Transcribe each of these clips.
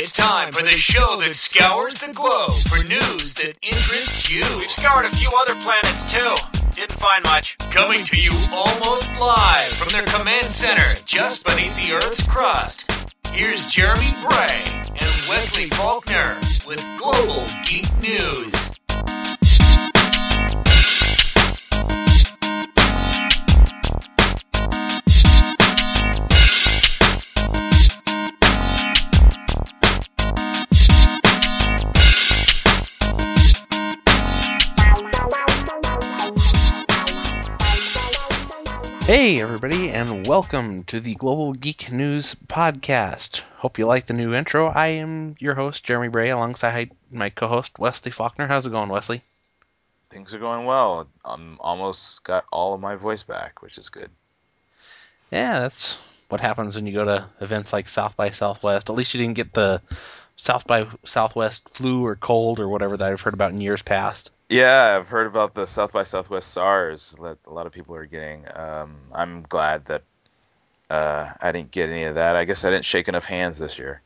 It's time for the show that scours the globe for news that interests you. We've scoured a few other planets too. Didn't find much. Coming to you almost live from their command center just beneath the Earth's crust. Here's Jeremy Bray and Wesley Faulkner with Global Geek News. Hey, everybody, and welcome to the Global Geek News Podcast. Hope you like the new intro. I am your host, Jeremy Bray, alongside my co host, Wesley Faulkner. How's it going, Wesley? Things are going well. I'm almost got all of my voice back, which is good. Yeah, that's what happens when you go to events like South by Southwest. At least you didn't get the South by Southwest flu or cold or whatever that I've heard about in years past. Yeah, I've heard about the South by Southwest SARS that a lot of people are getting. Um, I'm glad that uh, I didn't get any of that. I guess I didn't shake enough hands this year.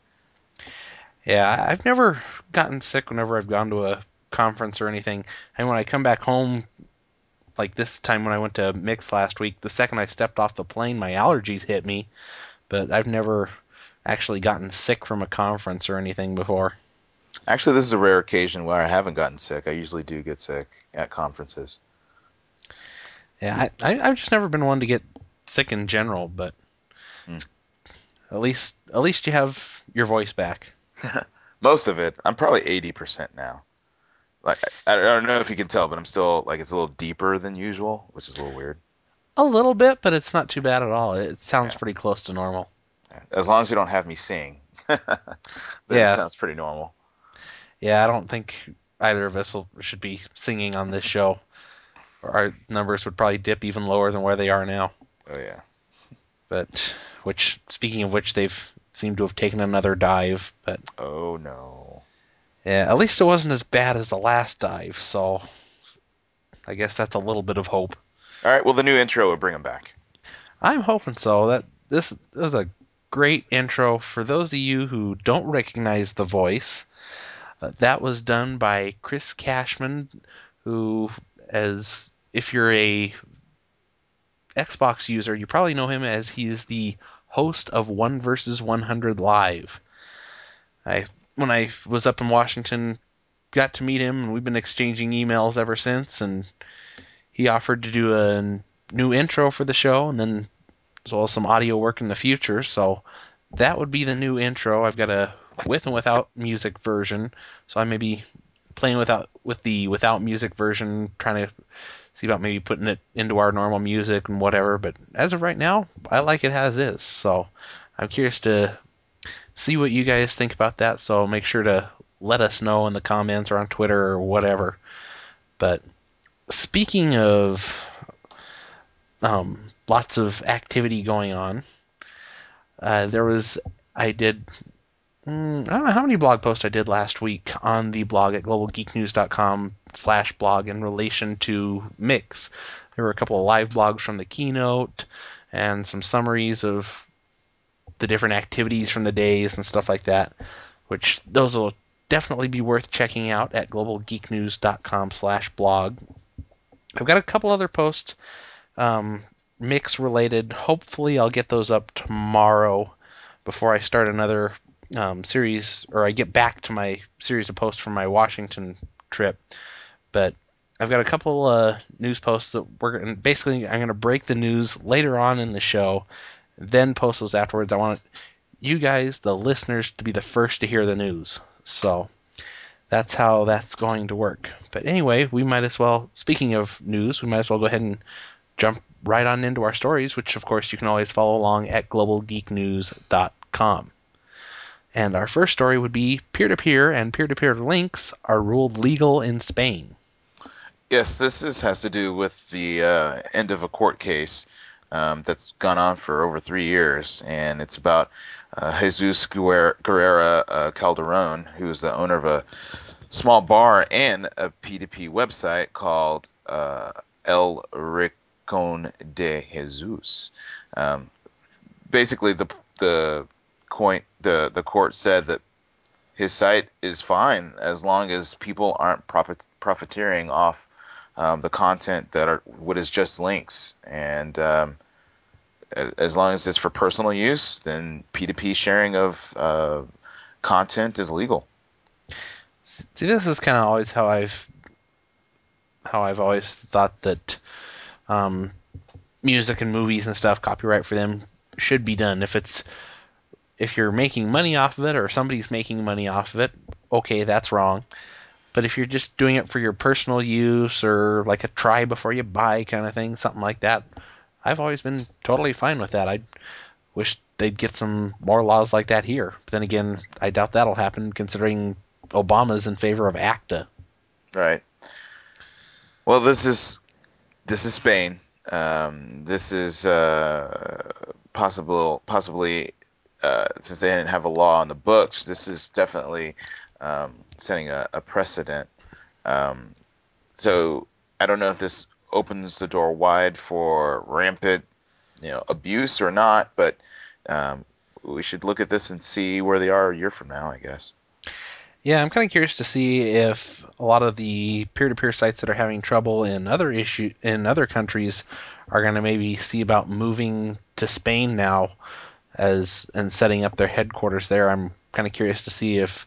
Yeah, I've never gotten sick whenever I've gone to a conference or anything. And when I come back home, like this time when I went to Mix last week, the second I stepped off the plane, my allergies hit me. But I've never actually gotten sick from a conference or anything before. Actually, this is a rare occasion where I haven't gotten sick. I usually do get sick at conferences. Yeah, I, I have just never been one to get sick in general, but Hmm. at least at least you have your voice back. Most of it. I'm probably 80% now. Like I, I don't know if you can tell, but I'm still like it's a little deeper than usual, which is a little weird. A little bit, but it's not too bad at all. It sounds Yeah. pretty close to normal. As long as you don't have me sing. Yeah. It sounds pretty normal. Yeah, I don't think either of us will, should be singing on this show. Our numbers would probably dip even lower than where they are now. Oh yeah. But which, speaking of which, they've seemed to have taken another dive. But Oh no. yeah, at least it wasn't as bad as the last dive. So I guess that's a little bit of hope. All right. Well, the new intro would bring them back. I'm hoping so. That this was a great intro for those of you who don't recognize the voice. Uh, that was done by Chris Cashman, who, as if you're a Xbox user, you probably know him as he's the host of One versus 100 Live. I when I was up in Washington, got to meet him, and we've been exchanging emails ever since. And he offered to do a new intro for the show, and then as well as some audio work in the future. So that would be the new intro. I've got a with and without music version, so I may be playing without with the without music version, trying to see about maybe putting it into our normal music and whatever. But as of right now, I like it as is. So I'm curious to see what you guys think about that. So make sure to let us know in the comments or on Twitter or whatever. But speaking of um, lots of activity going on. Uh, there was I did mm, I don't know how many blog posts I did last week on the blog at globalgeeknews.com slash blog in relation to Mix. There were a couple of live blogs from the keynote and some summaries of the different activities from the days and stuff like that, which those will definitely be worth checking out at globalgeeknews.com slash blog. I've got a couple other posts um, mix related. Hopefully, I'll get those up tomorrow before I start another um, series, or I get back to my series of posts from my Washington trip. But I've got a couple uh, news posts that we're gonna, basically I'm going to break the news later on in the show, then post those afterwards. I want you guys, the listeners, to be the first to hear the news. So that's how that's going to work. But anyway, we might as well. Speaking of news, we might as well go ahead and jump right on into our stories, which of course you can always follow along at globalgeeknews.com. And our first story would be peer to peer and peer to peer links are ruled legal in Spain. Yes, this is, has to do with the uh, end of a court case um, that's gone on for over three years, and it's about uh, Jesus Guerrera uh, Calderon, who is the owner of a small bar and a P2P website called uh, El Rincon de Jesus. Um, basically, the the coin the the court said that his site is fine as long as people aren't profit, profiteering off um, the content that are what is just links. And um, as long as it's for personal use, then P2P sharing of uh, content is legal. See, this is kind of always how I've how I've always thought that um, music and movies and stuff, copyright for them should be done. If it's if you're making money off of it or somebody's making money off of it, okay, that's wrong. But if you're just doing it for your personal use or like a try before you buy kind of thing, something like that, I've always been totally fine with that. I wish they'd get some more laws like that here. But then again, I doubt that'll happen considering Obama's in favor of ACTA. Right. Well, this is this is Spain. Um, this is uh, possible, possibly uh, since they didn't have a law on the books. This is definitely um, setting a, a precedent. Um, so I don't know if this opens the door wide for rampant, you know, abuse or not, but um, we should look at this and see where they are a year from now, I guess. Yeah, I'm kind of curious to see if a lot of the peer-to-peer sites that are having trouble in other issue in other countries are going to maybe see about moving to Spain now as and setting up their headquarters there. I'm kind of curious to see if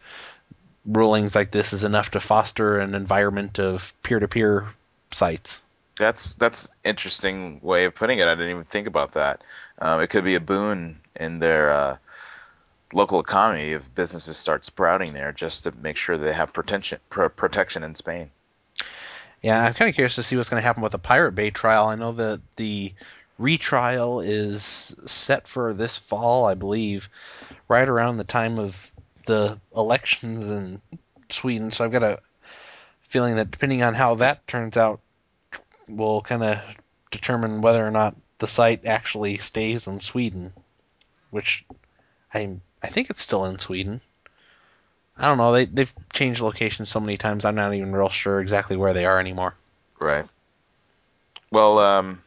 rulings like this is enough to foster an environment of peer-to-peer sites. That's that's interesting way of putting it. I didn't even think about that. Um, it could be a boon in their uh, local economy if businesses start sprouting there just to make sure they have protection protection in Spain. Yeah, I'm kind of curious to see what's going to happen with the Pirate Bay trial. I know that the retrial is set for this fall, I believe, right around the time of the elections in Sweden. So I've got a feeling that depending on how that turns out, will kind of determine whether or not the site actually stays in Sweden, which I'm I think it's still in Sweden. I don't know. They they've changed locations so many times. I'm not even real sure exactly where they are anymore. Right. Well, um,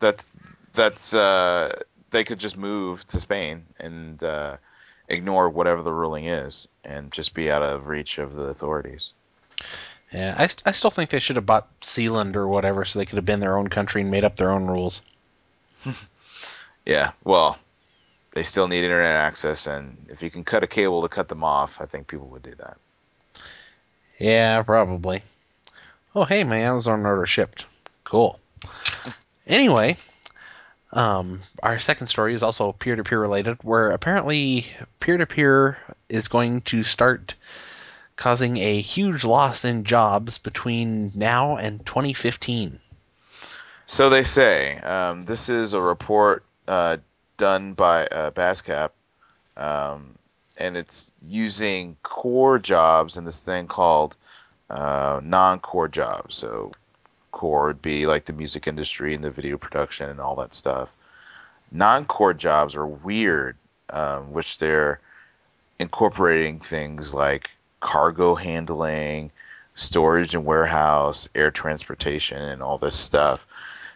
that's that's uh, they could just move to Spain and uh, ignore whatever the ruling is and just be out of reach of the authorities. Yeah, I, I still think they should have bought Sealand or whatever so they could have been their own country and made up their own rules. yeah, well, they still need internet access, and if you can cut a cable to cut them off, I think people would do that. Yeah, probably. Oh, hey, my Amazon order shipped. Cool. Anyway, um, our second story is also peer-to-peer related, where apparently peer-to-peer is going to start causing a huge loss in jobs between now and 2015. So they say. Um, this is a report uh, done by uh, BASCAP, um, and it's using core jobs in this thing called uh, non-core jobs. So core would be like the music industry and the video production and all that stuff. Non-core jobs are weird, um, which they're incorporating things like cargo handling, storage and warehouse, air transportation, and all this stuff.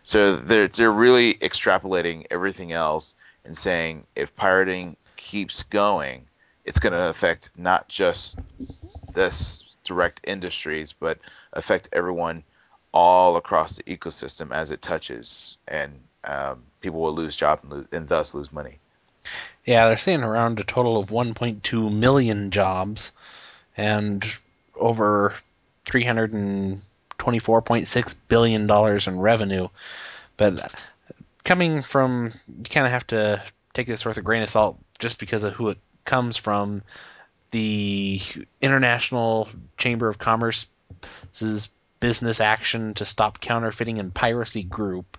So they're they're really extrapolating everything else and saying if pirating keeps going, it's going to affect not just this direct industries, but affect everyone all across the ecosystem as it touches, and um, people will lose jobs and, and thus lose money. Yeah, they're saying around a total of 1.2 million jobs and over 324.6 billion dollars in revenue. But coming from you kind of have to take this with a grain of salt just because of who it comes from. The International Chamber of Commerce's business action to stop counterfeiting and piracy group.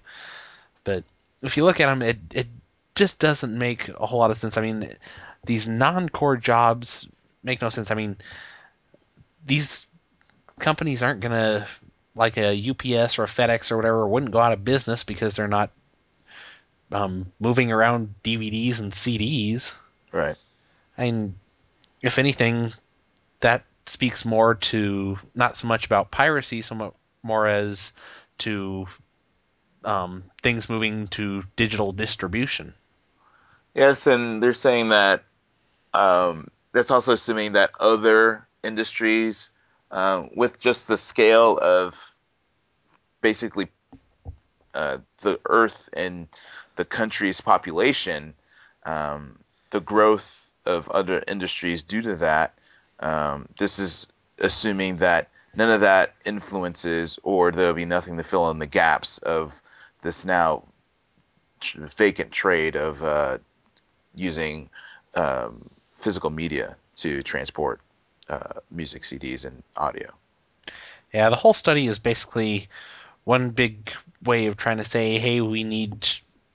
But if you look at them, it it just doesn't make a whole lot of sense. I mean, these non-core jobs make no sense. I mean, these companies aren't gonna like a UPS or a FedEx or whatever wouldn't go out of business because they're not um, moving around DVDs and CDs. Right. And if anything, that speaks more to not so much about piracy, so much more as to um, things moving to digital distribution. Yes, and they're saying that um, that's also assuming that other industries, uh, with just the scale of basically uh, the Earth and the country's population, um, the growth of other industries due to that. Um, this is assuming that none of that influences, or there'll be nothing to fill in the gaps of this now vacant trade of uh, using um, physical media to transport uh, music, CDs, and audio. Yeah, the whole study is basically one big way of trying to say, hey, we need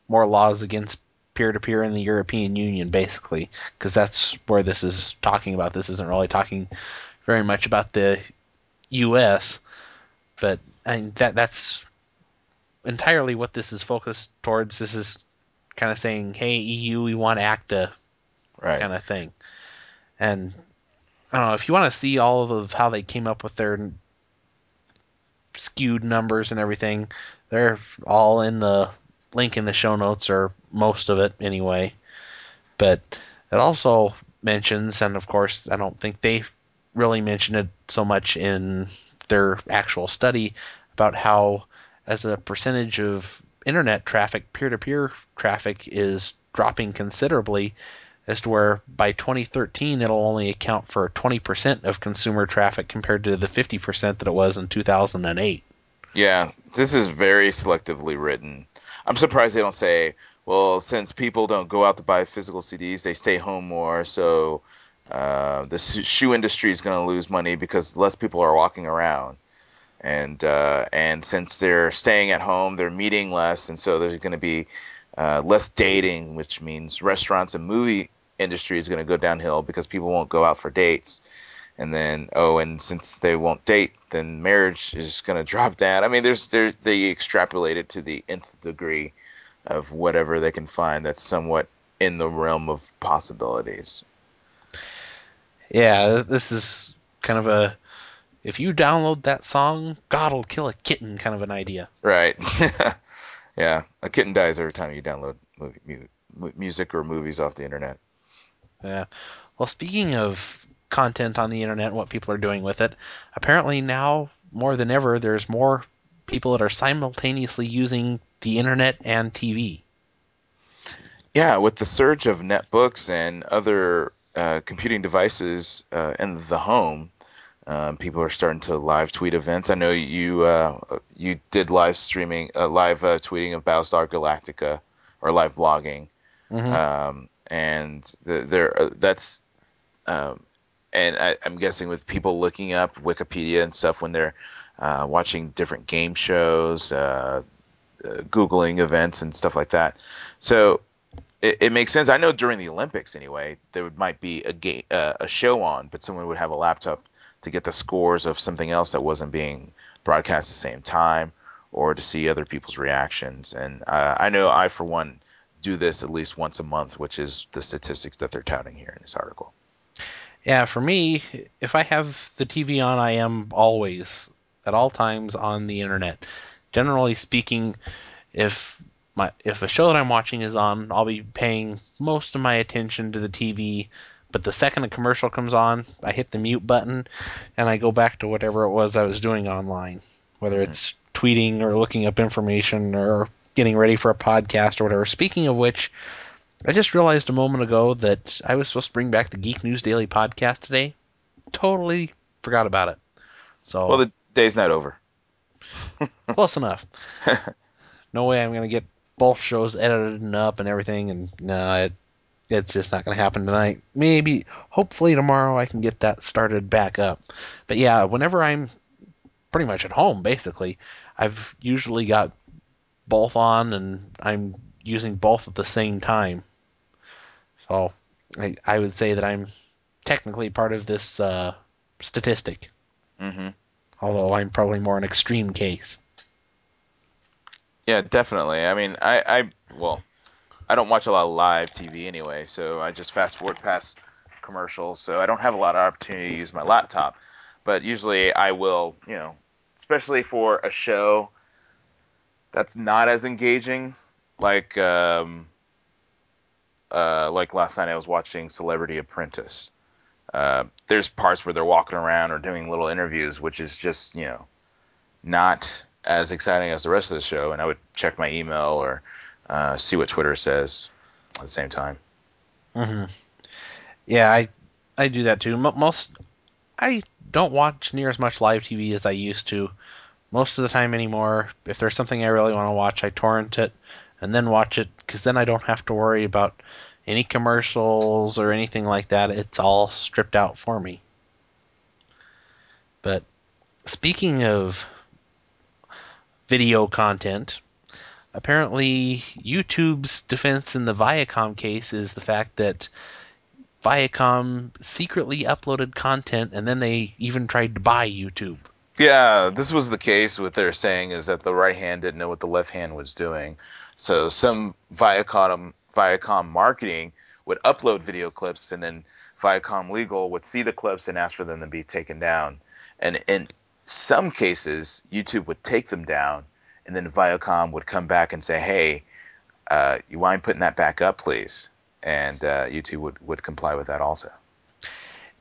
more laws against peer to peer in the European Union, basically, because that's where this is talking about. This isn't really talking very much about the U.S., but and that that's entirely what this is focused towards. This is kind of saying, hey, EU, we want ACTA, right. kind of thing. And I don't know if you want to see all of how they came up with their skewed numbers and everything. They're all in the link in the show notes, or most of it anyway. But it also mentions, and of course, I don't think they really mention it so much in their actual study about how, as a percentage of internet traffic, peer to peer traffic is dropping considerably, as to where by 2013 it'll only account for 20% of consumer traffic compared to the 50% that it was in 2008. Yeah, this is very selectively written. I'm surprised they don't say, well, since people don't go out to buy physical CDs, they stay home more, so uh, the shoe industry is going to lose money because less people are walking around, and uh, and since they're staying at home, they're meeting less, and so there's going to be uh, less dating, which means restaurants and movie industry is going to go downhill because people won't go out for dates. And then oh, and since they won't date, then marriage is going to drop down. I mean, there's there they extrapolate it to the nth degree of whatever they can find that's somewhat in the realm of possibilities yeah, this is kind of a if you download that song, God'll kill a kitten kind of an idea. Right. yeah, a kitten dies every time you download movie, mu- music or movies off the internet. Yeah. Well, speaking of content on the internet and what people are doing with it, apparently now more than ever, there's more people that are simultaneously using the internet and TV. Yeah, with the surge of netbooks and other uh, computing devices uh, in the home, um, people are starting to live tweet events. I know you uh, you did live streaming, uh, live uh, tweeting of Battlestar Galactica, or live blogging, mm-hmm. um, and the, there uh, that's, um, and I, am guessing with people looking up Wikipedia and stuff when they're watching different game shows, googling events and stuff like that. So it, it, makes sense. I know during the Olympics, anyway, there might be a game, uh, a show on, but someone would have a laptop to get the scores of something else that wasn't being broadcast at the same time, or to see other people's reactions. And uh, I know I, for one, do this at least once a month, which is the statistics that they're touting here in this article. Yeah, for me, if I have the TV on, I am always at all times on the internet. Generally speaking, if my if a show that I'm watching is on, I'll be paying most of my attention to the TV. But the second a commercial comes on, I hit the mute button and I go back to whatever it was I was doing online, whether it's tweeting or looking up information or getting ready for a podcast or whatever. Speaking of which, I just realized a moment ago that I was supposed to bring back the Geek News Daily podcast today. Totally forgot about it. So well, the day's not over. close enough. no way I'm gonna get both shows edited and up and everything, and no, it, it's just not going to happen tonight. Maybe, hopefully tomorrow I can get that started back up. But yeah, whenever I'm pretty much at home, basically, I've usually got both on, and I'm using both at the same time. So I, I would say that I'm technically part of this uh, statistic. Mm-hmm. Although I'm probably more an extreme case. Yeah, definitely. I mean, I, I well, I don't watch a lot of live TV anyway, so I just fast forward past commercials. So I don't have a lot of opportunity to use my laptop. But usually I will, you know, especially for a show that's not as engaging, like um, uh, like last night I was watching Celebrity Apprentice, uh, there's parts where they're walking around or doing little interviews, which is just you know not as exciting as the rest of the show. And I would check my email or uh, see what Twitter says at the same time. hmm Yeah, I I do that too. Most I don't watch near as much live TV as I used to. Most of the time anymore, if there's something I really want to watch, I torrent it and then watch it because then I don't have to worry about any commercials or anything like that. It's all stripped out for me. But speaking of video content, apparently YouTube's defense in the Viacom case is the fact that Viacom secretly uploaded content and then they even tried to buy YouTube. Yeah, this was the case. What they're saying is that the right hand didn't know what the left hand was doing. So some Viacom Viacom marketing would upload video clips, and then Viacom legal would see the clips and ask for them to be taken down. And in some cases, YouTube would take them down, and then Viacom would come back and say, "Hey, uh, you mind putting that back up, please?" And uh, YouTube would would comply with that also.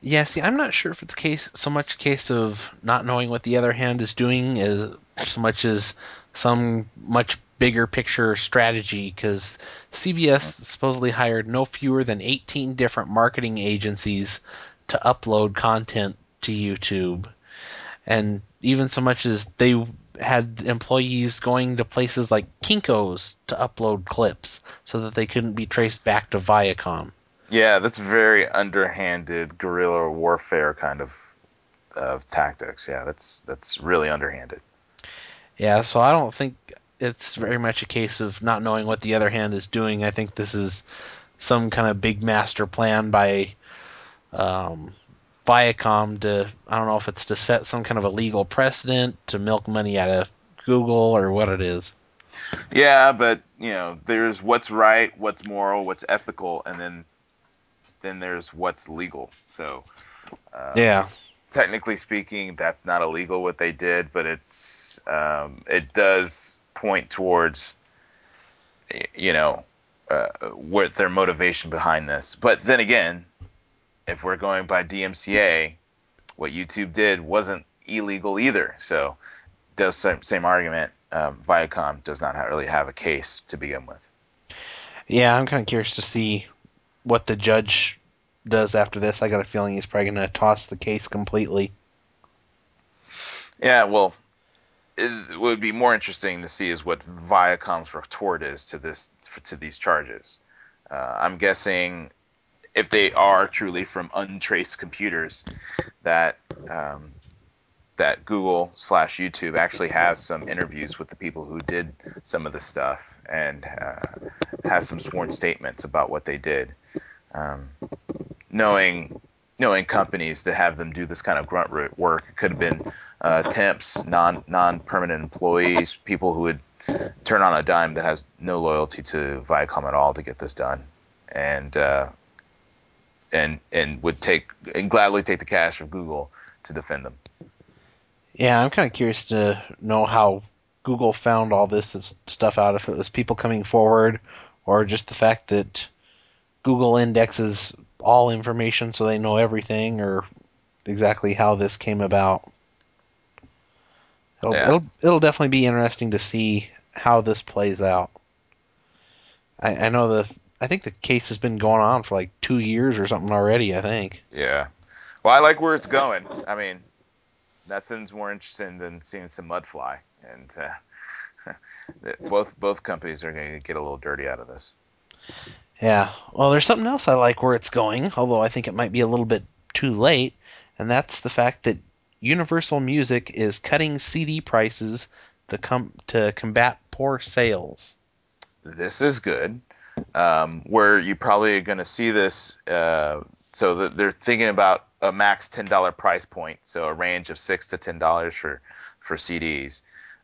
Yeah, see, I'm not sure if it's case so much case of not knowing what the other hand is doing as so much as some much bigger picture strategy because CBS supposedly hired no fewer than 18 different marketing agencies to upload content to YouTube. And even so much as they had employees going to places like Kinko's to upload clips so that they couldn't be traced back to Viacom. Yeah, that's very underhanded guerrilla warfare kind of of tactics. Yeah, that's that's really underhanded. Yeah, so I don't think it's very much a case of not knowing what the other hand is doing. I think this is some kind of big master plan by um, Viacom to I don't know if it's to set some kind of a legal precedent to milk money out of Google or what it is. Yeah, but you know, there's what's right, what's moral, what's ethical, and then then there's what's legal. So uh, Yeah, technically speaking, that's not illegal what they did, but it's um, it does point towards you know uh, what their motivation behind this. But then again, if we're going by DMCA, what YouTube did wasn't illegal either. So does same, same argument. Um, Viacom does not really have a case to begin with. yeah. I'm kind of curious to see what the judge does after this. I got a feeling he's probably going to toss the case completely. Yeah, well, it would be more interesting to see is what Viacom's retort is to this to these charges. Uh, I'm guessing if they are truly from untraced computers, that um, that Google slash YouTube actually has some interviews with the people who did some of the stuff and uh, has some sworn statements about what they did. Um, knowing knowing companies to have them do this kind of grunt work could have been uh, temps, non non permanent employees, people who would turn on a dime that has no loyalty to Viacom at all to get this done, and uh, and and would take and gladly take the cash of Google to defend them. Yeah, I'm kind of curious to know how Google found all this stuff out. If it was people coming forward, or just the fact that Google indexes all information so they know everything, or exactly how this came about. It'll, Yeah. it'll it'll definitely be interesting to see how this plays out. I, I know the I think the case has been going on for like two years or something already. I think. Yeah. Well, I like where it's going. I mean, nothing's more interesting than seeing some mud fly, and uh, both both companies are going to get a little dirty out of this. Yeah. Well, there's something else I like where it's going, although I think it might be a little bit too late, and that's the fact that Universal Music is cutting CD prices to come to combat poor sales. This is good. Um, where you probably are going to see this. Uh, so that they're thinking about a max ten dollar price point, so a range of six to ten dollars for for CDs.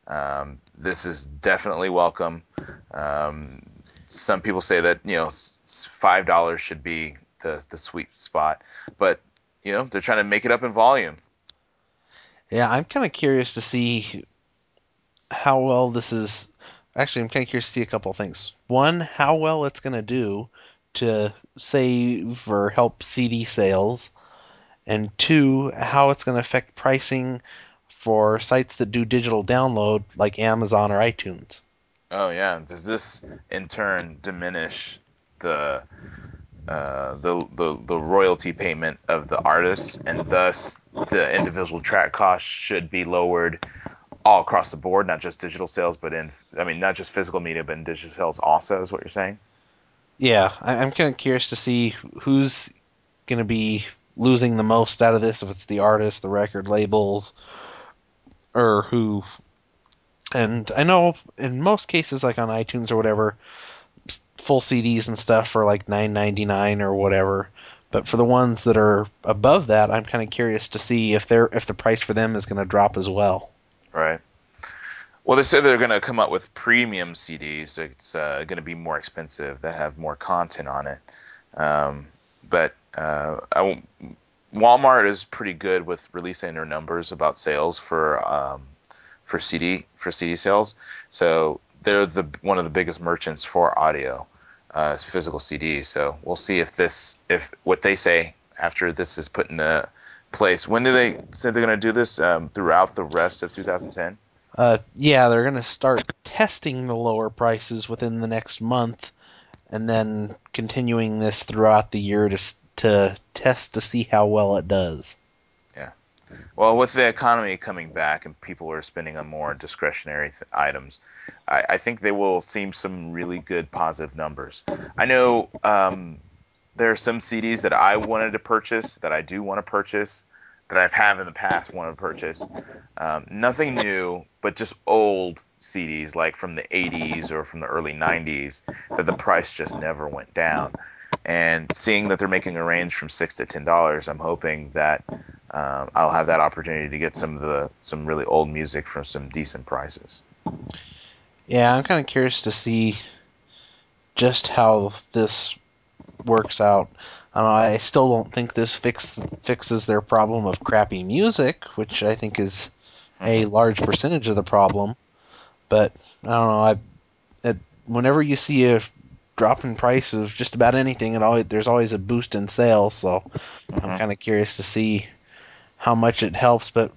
Um, this is definitely welcome. Um, some people say that you know five dollars should be the the sweet spot, but you know they're trying to make it up in volume. Yeah, I'm kind of curious to see how well this is. Actually, I'm kind of curious to see a couple things. One, how well it's going to do to save or help CD sales, and two, how it's going to affect pricing for sites that do digital download like Amazon or iTunes. Oh yeah. Does this in turn diminish the uh, the, the the royalty payment of the artists, and thus the individual track costs should be lowered all across the board, not just digital sales, but in I mean not just physical media, but in digital sales also is what you're saying. Yeah, I, I'm kind of curious to see who's going to be losing the most out of this. If it's the artists, the record labels, or who. And I know in most cases, like on iTunes or whatever, full CDs and stuff are like nine ninety nine or whatever. But for the ones that are above that, I'm kind of curious to see if they're if the price for them is going to drop as well. Right. Well, they said they're going to come up with premium CDs. So it's uh, going to be more expensive that have more content on it. Um, but uh, Walmart is pretty good with releasing their numbers about sales for um, for CD for CD sales. So they're the one of the biggest merchants for audio, uh, physical CDs. So we'll see if this if what they say after this is put into place. When do they say they're going to do this? Um, throughout the rest of 2010. Uh, yeah, they're going to start testing the lower prices within the next month, and then continuing this throughout the year to to test to see how well it does. Well, with the economy coming back and people are spending on more discretionary th- items, I, I think they will see some really good positive numbers. I know um, there are some CDs that I wanted to purchase that I do want to purchase that I've had in the past wanted to purchase. Um, nothing new, but just old CDs like from the 80s or from the early 90s that the price just never went down. And seeing that they're making a range from six to ten dollars, I'm hoping that um, I'll have that opportunity to get some of the some really old music for some decent prices. Yeah, I'm kind of curious to see just how this works out. I don't know, I still don't think this fix, fixes their problem of crappy music, which I think is a large percentage of the problem. But I don't know. I, it, whenever you see a drop in price of just about anything, always there's always a boost in sales. So I'm Mhm. kind of curious to see how much it helps. But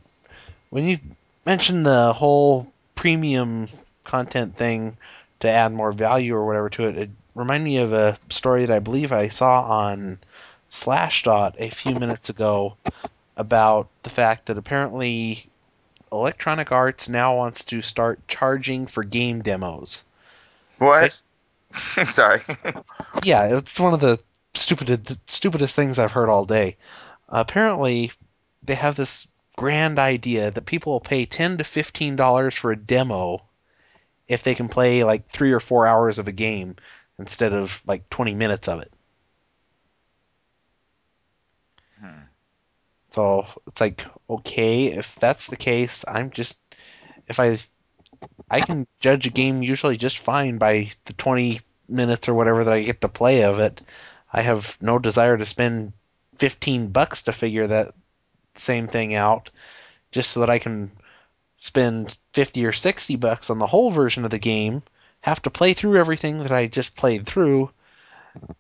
when you mentioned the whole premium content thing to add more value or whatever to it, it reminded me of a story that I believe I saw on Slashdot a few minutes ago about the fact that apparently Electronic Arts now wants to start charging for game demos. What? Sorry. Yeah, it's one of the stupid, stupidest things I've heard all day. apparently, they have this grand idea that people will pay ten to fifteen dollars for a demo if they can play like three or four hours of a game instead of like twenty minutes of it. Hmm. So it's like, okay, if that's the case, I'm just if I I can judge a game usually just fine by the 20 minutes or whatever that I get to play of it. I have no desire to spend 15 bucks to figure that same thing out just so that I can spend 50 or 60 bucks on the whole version of the game, have to play through everything that I just played through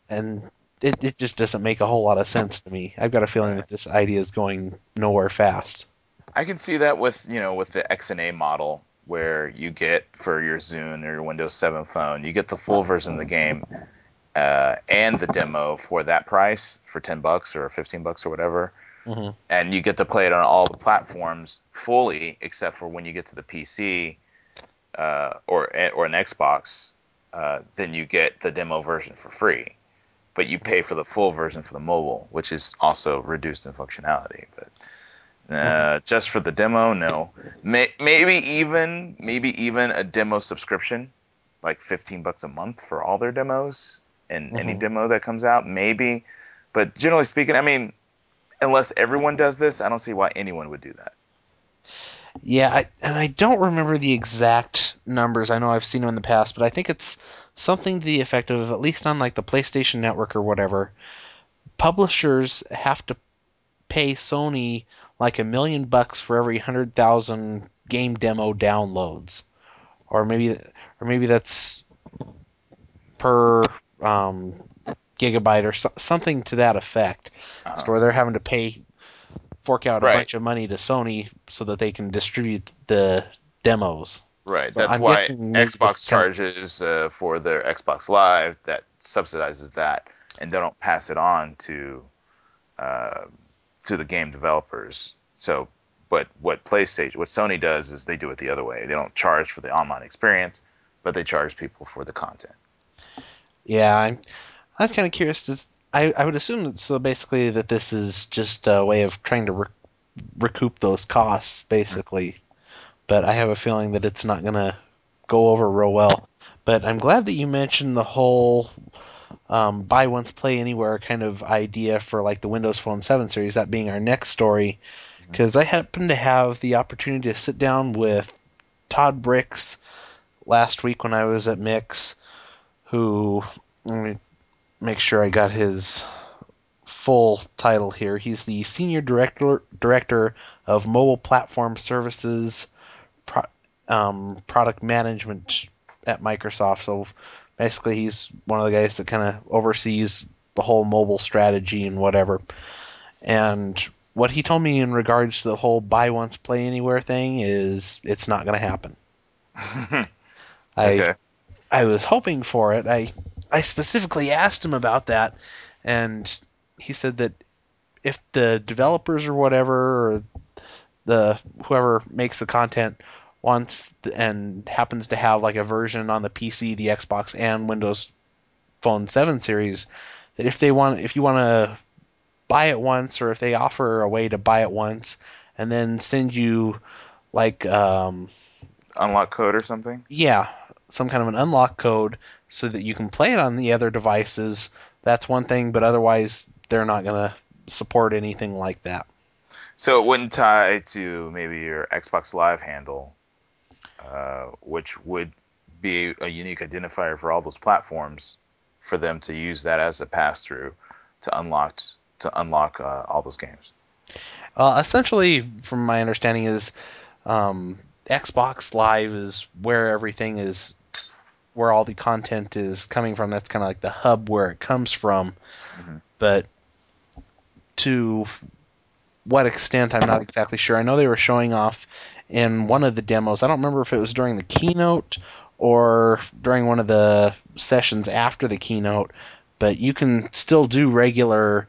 and it, it just doesn't make a whole lot of sense to me. I've got a feeling that this idea is going nowhere fast. I can see that with you know with the XNA model where you get for your Zune or your Windows 7 phone, you get the full version of the game uh, and the demo for that price for 10 bucks or 15 bucks or whatever. hmm and you get to play it on all the platforms fully, except for when you get to the PC uh, or or an Xbox. Uh, then you get the demo version for free, but you pay for the full version for the mobile, which is also reduced in functionality. But uh, just for the demo, no. May, maybe even maybe even a demo subscription, like fifteen bucks a month for all their demos and any Mhm. demo that comes out, maybe. But generally speaking, I mean, unless everyone does this, I don't see why anyone would do that. Yeah, I, and I don't remember the exact numbers. I know I've seen them in the past, but I think it's something to the effect of at least on like the PlayStation Network or whatever. Publishers have to pay Sony like a million bucks for every hundred thousand game demo downloads, or maybe or maybe that's per um, gigabyte or so, something to that effect. Uh-huh. So where they're having to pay fork out a Right. bunch of money to Sony so that they can distribute the demos. Right. So That's I'm why guessing maybe this Xbox charges uh, for their Xbox Live that subsidizes that, and they don't pass it on to uh, to the game developers. So, but what PlayStation, what Sony does is they do it the other way. They don't charge for the online experience, but they charge people for the content. Yeah, I'm I'm kind of curious. To, I I would assume so basically that this is just a way of trying to rec- recoup those costs, basically. But I have a feeling that it's not gonna go over real well. But I'm glad that you mentioned the whole um, buy once play anywhere kind of idea for like the Windows Phone 7 series. That being our next story, because I happened to have the opportunity to sit down with Todd Brix last week when I was at Mix, who let me make sure I got his full title here. He's the senior director director of mobile platform services, pro, um, product management at Microsoft. So basically, he's one of the guys that kind of oversees the whole mobile strategy and whatever. And what he told me in regards to the whole buy once play anywhere thing is it's not going to happen. okay. I. I was hoping for it. I I specifically asked him about that, and he said that if the developers or whatever, or the whoever makes the content wants and happens to have like a version on the PC, the Xbox, and Windows Phone 7 series, that if they want, if you want to buy it once, or if they offer a way to buy it once and then send you like um, Unlock code or something. yeah, some kind of an unlock code so that you can play it on the other devices, that's one thing, but otherwise they're not going to support anything like that. So it wouldn't tie to maybe your Xbox Live handle, uh, which would be a unique identifier for all those platforms, for them to use that as a pass through to unlock to unlock uh, all those games. Uh, essentially, from my understanding, is um, Xbox Live is where everything is, where all the content is coming from. That's kind of like the hub where it comes from. Mhm. But to what extent, I'm not exactly sure. I know they were showing off in one of the demos. I don't remember if it was during the keynote or during one of the sessions after the keynote, but you can still do regular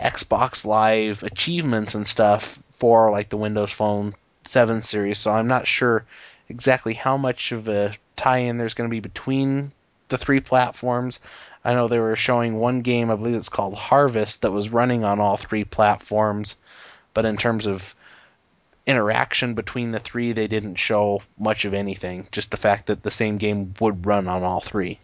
Xbox Live achievements and stuff for like the Windows Phone 7 series. So I'm not sure exactly how much of a tie-in there's going to be between the three platforms. I know they were showing one game, I believe it's called Harvest, that was running on all three platforms, but in terms of interaction between the three, they didn't show much of anything. Just the fact that the same game would run on all three.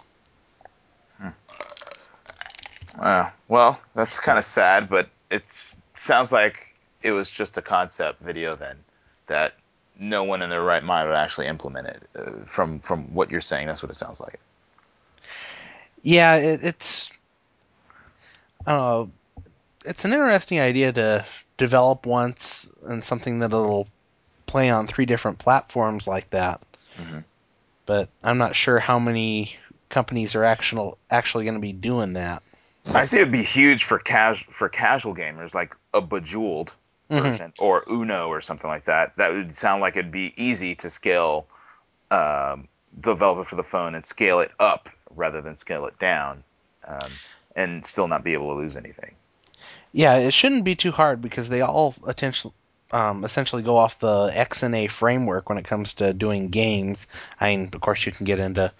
Uh, well, that's kind of sad, but it sounds like it was just a concept video then that no one in their right mind would actually implement it. Uh, from from what you're saying, that's what it sounds like. Yeah, it, it's I don't know. It's an interesting idea to develop once and something that it'll play on three different platforms like that. Mhm. But I'm not sure how many companies are actual actually going to be doing that. I see it'd be huge for cas- for casual gamers, like a Bejeweled Mhm. version or Uno or something like that. That would sound like it'd be easy to scale, um, develop it for the phone and scale it up rather than scale it down, um, and still not be able to lose anything. Yeah, it shouldn't be too hard because they all essentially, um, essentially go off the XNA framework when it comes to doing games. I mean, of course, you can get into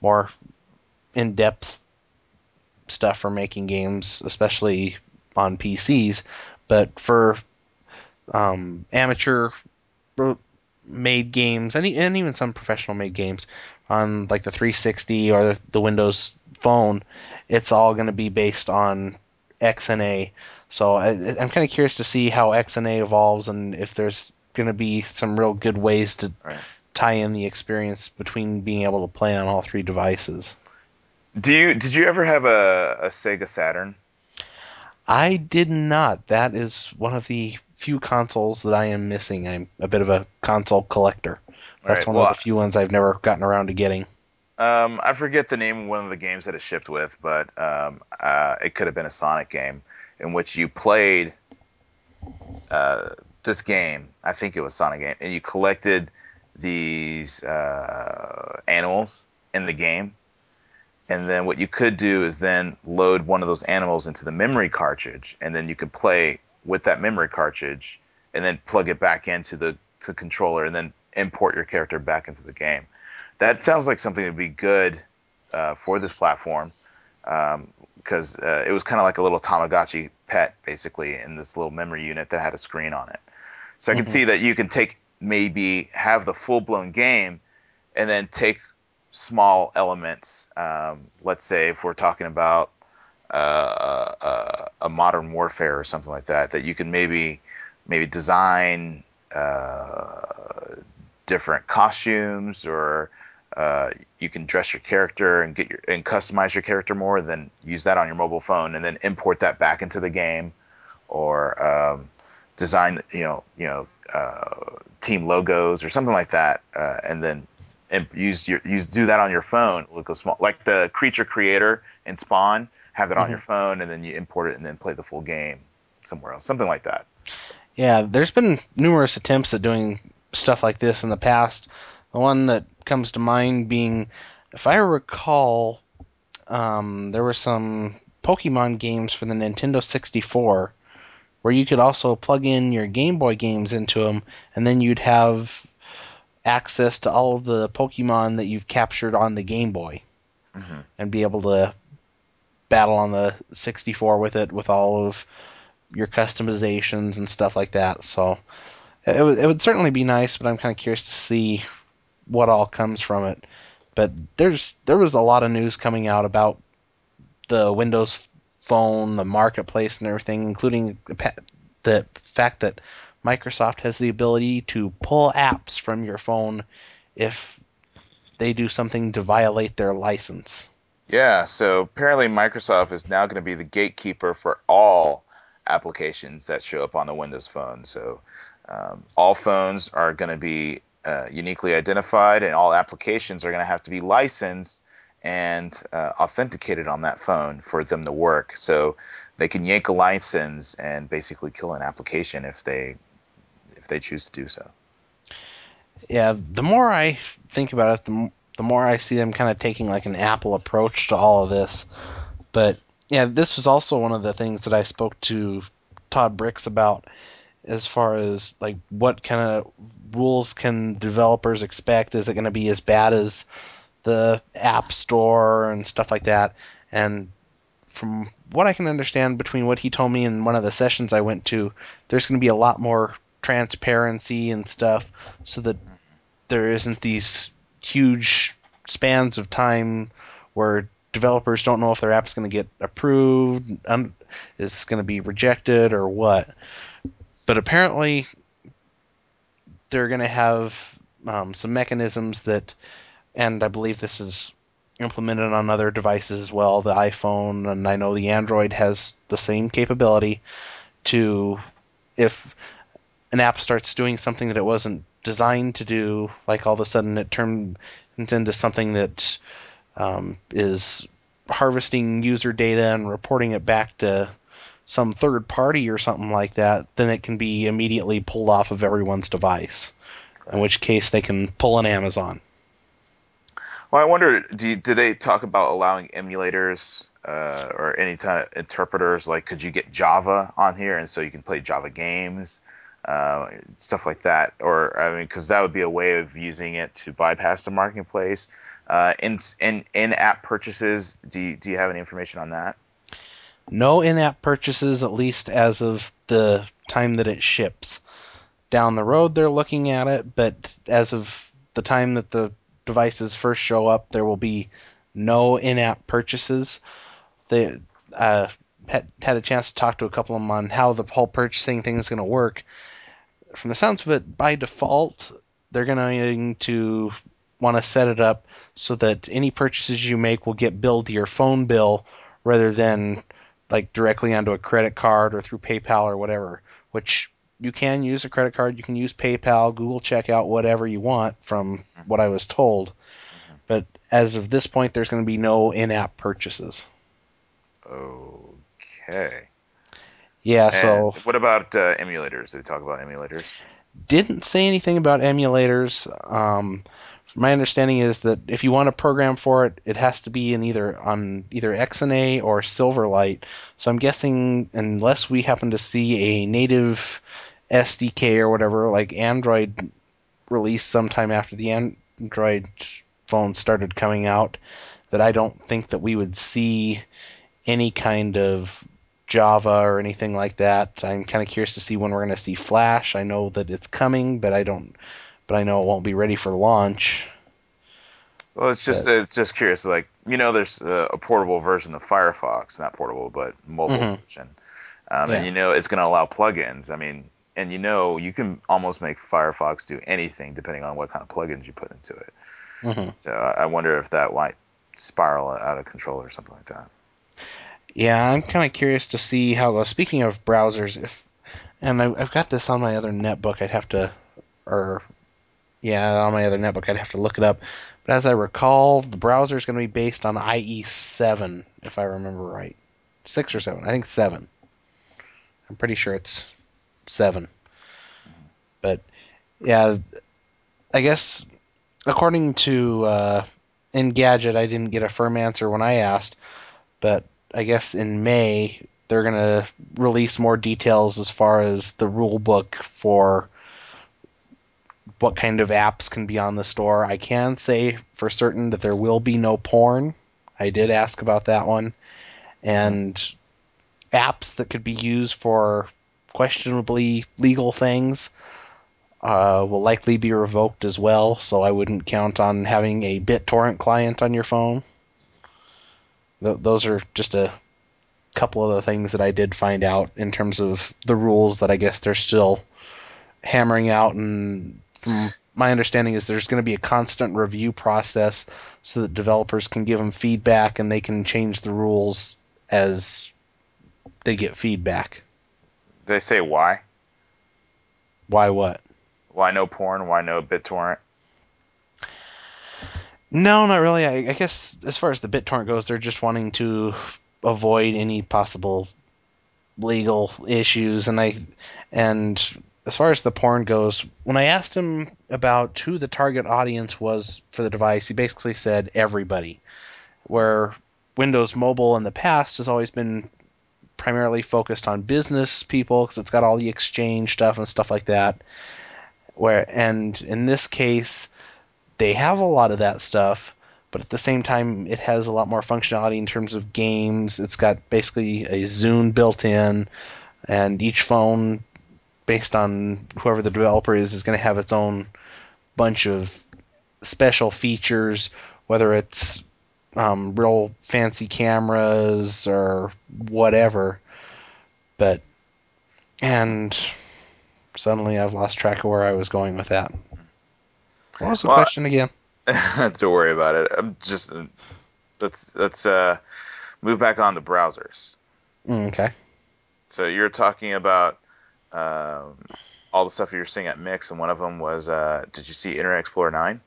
more in-depth stuff for making games, especially on PCs. But for um, amateur made games, and, even some professional made games on like the 360 or the Windows Phone, it's all going to be based on XNA. So I, I'm kind of curious to see how XNA evolves and if there's going to be some real good ways to Right. tie in the experience between being able to play on all three devices. Do you did you ever have a, a Sega Saturn? I did not. That is one of the few consoles that I am missing. I'm a bit of a console collector. That's Right, one well, of the few ones I've never gotten around to getting. Um, I forget the name of one of the games that it shipped with, but um, uh, it could have been a Sonic game in which you played uh, this game. I think it was Sonic game, and you collected these uh, animals in the game. And then what you could do is then load one of those animals into the memory cartridge, and then you could play with that memory cartridge, and then plug it back into the to controller, and then import your character back into the game. That sounds like something that'd be good uh, for this platform because uh, it was kind of like a little Tamagotchi pet, basically, in this little memory unit that had a screen on it. So I can mm-hmm. see that you can take maybe have the full blown game, and then take small elements. Um, let's say if we're talking about uh, a, uh, a, modern warfare or something like that, that you can maybe maybe design uh, different costumes or uh, you can dress your character and get your and customize your character more, then use that on your mobile phone and then import that back into the game, or um, design you know you know uh, team logos or something like that, uh, and then and use your use do that on your phone. Look small like the creature creator in Spore. Have that mm-hmm. on your phone and then you import it and then play the full game somewhere else, something like that. Yeah, there's been numerous attempts at doing stuff like this in the past. The one that comes to mind being, if I recall, um, there were some Pokemon games for the Nintendo 64 where you could also plug in your Game Boy games into them, and then you'd have access to all of the Pokemon that you've captured on the Game Boy, mm-hmm. and be able to battle on the 64 with it with all of your customizations and stuff like that. So it would it would certainly be nice, but I'm kind of curious to see what all comes from it. But there's there was a lot of news coming out about the Windows Phone, the marketplace, and everything, including the fact that Microsoft has the ability to pull apps from your phone if they do something to violate their license. Yeah, so apparently Microsoft is now going to be the gatekeeper for all applications that show up on the Windows Phone. So um, all phones are going to be uh, uniquely identified, and all applications are going to have to be licensed and uh, authenticated on that phone for them to work. So they can yank a license and basically kill an application if they if they choose to do so. Yeah, the more I think about it, the, the more I see them kind of taking like an Apple approach to all of this. But yeah, this was also one of the things that I spoke to Todd Brix about as far as like what kind of rules can developers expect? Is it going to be as bad as the App Store and stuff like that? And from what I can understand between what he told me and one of the sessions I went to, there's going to be a lot more transparency and stuff so that there isn't these huge spans of time where developers don't know if their app's going to get approved, is going to be rejected, or what but apparently they're going to have um, some mechanisms that, and I believe this is implemented on other devices as well. The iPhone and I know the Android has the same capability to, if an app starts doing something that it wasn't designed to do, like all of a sudden it turns into something that um, is harvesting user data and reporting it back to some third party or something like that, then it can be immediately pulled off of everyone's device. In which case, they can pull an Amazon. Well, I wonder, do, you, do they talk about allowing emulators uh, or any kind of interpreters? Like, could you get Java on here, and so you can play Java games, uh, stuff like that? Or I mean, because that would be a way of using it to bypass the marketplace. Uh, in in in app purchases, do you, do you have any information on that? No in app purchases, at least as of the time that it ships. Down the road, they're looking at it, but as of the time that the devices first show up, there will be no in app purchases. They uh, had, had a chance to talk to a couple of them on how the whole purchasing thing is going to work. From the sounds of it, by default, they're going to want to set it up so that any purchases you make will get billed to your phone bill rather than like directly onto a credit card or through PayPal or whatever, which you can use a credit card, you can use PayPal, Google Checkout, whatever you want from what I was told. But as of this point, there's going to be no in-app purchases. Okay. Yeah, And so what about uh, emulators? Did they talk about emulators? didn't say anything about emulators. Um, my understanding is that if you want to program for it, it has to be in either on either XNA or Silverlight. So I'm guessing unless we happen to see a native SDK or whatever, like Android released sometime after the Android phones started coming out, that I don't think that we would see any kind of Java or anything like that. I'm kind of curious to see when we're going to see Flash. I know that it's coming, but I don't. But I know it won't be ready for launch. Well, it's just it's just curious. Like you know, there's a, a portable version of Firefox, not portable, but mobile Mhm. version, um, Yeah. and you know it's going to allow plugins. I mean, and you know you can almost make Firefox do anything depending on what kind of plugins you put into it. hmm So I I wonder if that might spiral out of control or something like that. Yeah, I'm kind of curious to see how it goes. Speaking of browsers, if and I, I've got this on my other netbook, I'd have to, or yeah, on my other netbook, I'd have to look it up. But as I recall, the browser is going to be based on IE7, if I remember right, six or seven. I think seven. I'm pretty sure it's seven. But yeah, I guess according to uh, Engadget, I didn't get a firm answer when I asked, but I guess in May they're going to release more details as far as the rule book for what kind of apps can be on the store. I can say for certain that there will be no porn. I did ask about that one. And apps that could be used for questionably legal things uh, will likely be revoked as well, so I wouldn't count on having a BitTorrent client on your phone. Th- those are just a couple of the things that I did find out in terms of the rules that I guess they're still hammering out. And from my understanding is there's going to be a constant review process so that developers can give them feedback and they can change the rules as they get feedback. They say why? Why what? Why no porn? Why no BitTorrent? No, not really. I, I guess as far as the BitTorrent goes, they're just wanting to avoid any possible legal issues. And I, and as far as the porn goes, when I asked him about who the target audience was for the device, he basically said everybody. Where Windows Mobile in the past has always been primarily focused on business people because it's got all the exchange stuff and stuff like that. Where and in this case, they have a lot of that stuff, but at the same time, it has a lot more functionality in terms of games. It's got basically a Zune built in, and each phone, based on whoever the developer is, is going to have its own bunch of special features, whether it's um, real fancy cameras or whatever. But, and suddenly I've lost track of where I was going with that. What was the Well, question again? Don't worry about it. I'm just uh, let's let's uh, move back on the browsers. Mm, Okay. So you're talking about um, all the stuff you were seeing at Mix, and one of them was uh, did you see Internet Explorer 9?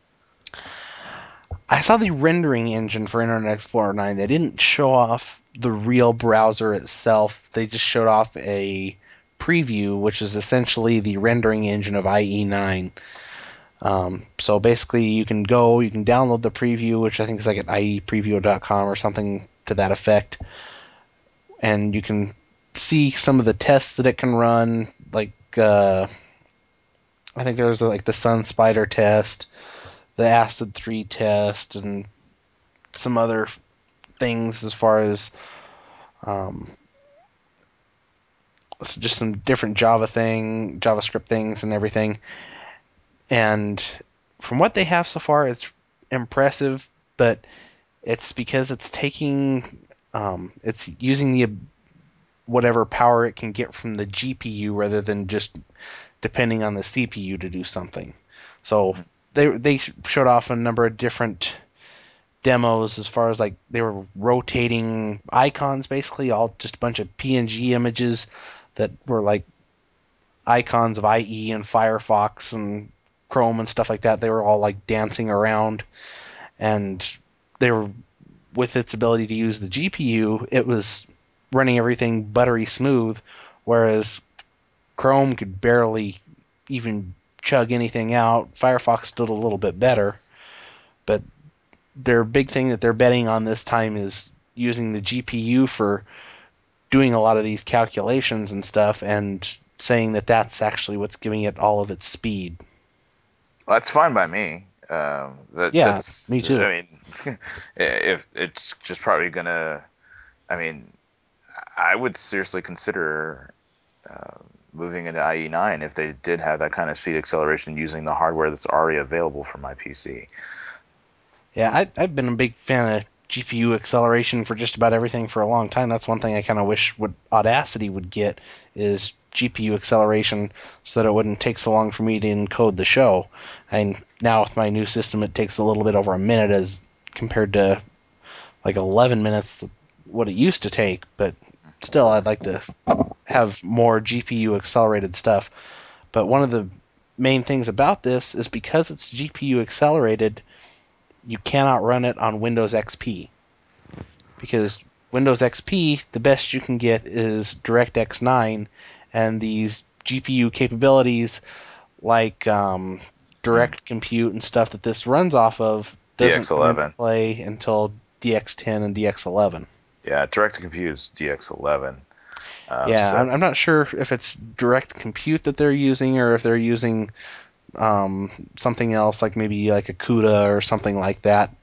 I saw the rendering engine for Internet Explorer 9. They didn't show off the real browser itself. They just showed off a preview, which is essentially the rendering engine of IE9. Um, so basically, you can go, you can download the preview, which I think is like at iepreview.com or something to that effect, and you can see some of the tests that it can run. Like, uh, I think there was like the SunSpider test, the Acid 3 test, and some other things as far as um, just some different Java thing, JavaScript things, and everything. And from what they have so far, it's impressive, but it's because it's taking, um, it's using the whatever power it can get from the GPU rather than just depending on the CPU to do something. So they they showed off a number of different demos as far as like they were rotating icons basically all just a bunch of PNG images that were like icons of IE and Firefox and Chrome and stuff like that they were all like dancing around and they were with its ability to use the GPU it was running everything buttery smooth whereas Chrome could barely even chug anything out. Firefox did a little bit better, but their big thing that they're betting on this time is using the GPU for doing a lot of these calculations and stuff, and saying that that's actually what's giving it all of its speed. Well, that's fine by me. Um, that, Yeah, that's, me too. I mean, if it's just probably gonna, I mean, I would seriously consider uh, moving into IE9 if they did have that kind of speed acceleration using the hardware that's already available for my PC. Yeah, I, I've been a big fan of GPU acceleration for just about everything for a long time. That's one thing I kind of wish what Audacity would get is GPU acceleration so that it wouldn't take so long for me to encode the show. And now with my new system, it takes a little bit over a minute as compared to like 11 minutes what it used to take. But still, I'd like to have more GPU accelerated stuff. But one of the main things about this is because it's GPU accelerated, you cannot run it on Windows XP. Because Windows XP, the best you can get is DirectX 9, and these GPU capabilities like um, Direct Compute and stuff that this runs off of doesn't DX11. play until DX10 and DX11. Yeah, direct to compute is DX11. Um, yeah, so- I'm, I'm not sure if it's direct compute that they're using or if they're using um, something else, like maybe like a CUDA or something like that,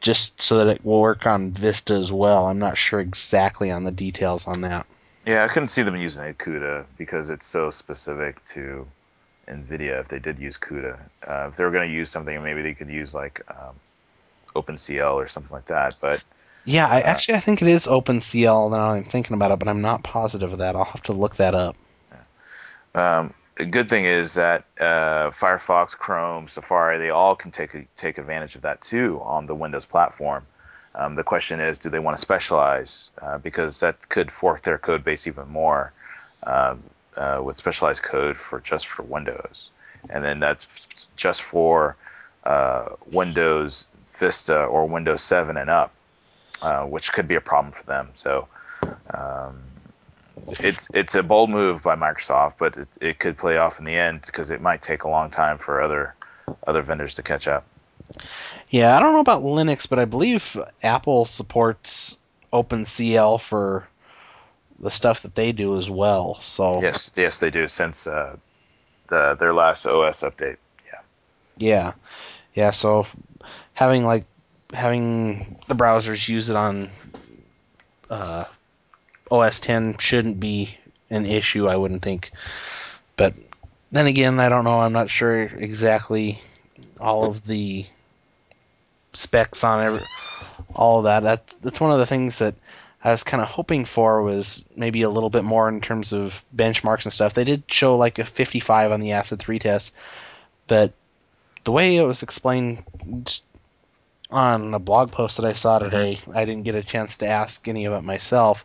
just so that it will work on Vista as well. I'm not sure exactly on the details on that. Yeah, I couldn't see them using a CUDA because it's so specific to NVIDIA. If they did use CUDA, uh, if they were going to use something, maybe they could use like um, OpenCL or something like that. But Yeah, I Uh, actually I think it is OpenCL now I'm thinking about it, but I'm not positive of that. I'll have to look that up. um, the good thing is that uh, Firefox, Chrome, Safari, they all can take take advantage of that too on the Windows platform. Um, the question is, do they want to specialize? Uh, because that could fork their code base even more um, uh, with specialized code for just for Windows, and then that's just for uh, Windows Vista or Windows 7 and up, uh, which could be a problem for them. So. Um, it's it's a bold move by Microsoft, but it, it could play off in the end because it might take a long time for other other vendors to catch up. Yeah, I don't know about Linux, but I believe Apple supports OpenCL for the stuff that they do as well. So Yes, yes, they do since uh, the their last OS update. Yeah, yeah. So having like having the browsers use it on uh, OS 10 shouldn't be an issue. I wouldn't think. But then again, I don't know. I'm not sure exactly all of the specs on every, all of that. That that's one of the things that I was kind of hoping for was maybe a little bit more in terms of benchmarks and stuff. They did show like a 55 on the Acid 3 test, but the way it was explained on a blog post that I saw mm-hmm. today, I didn't get a chance to ask any of it myself,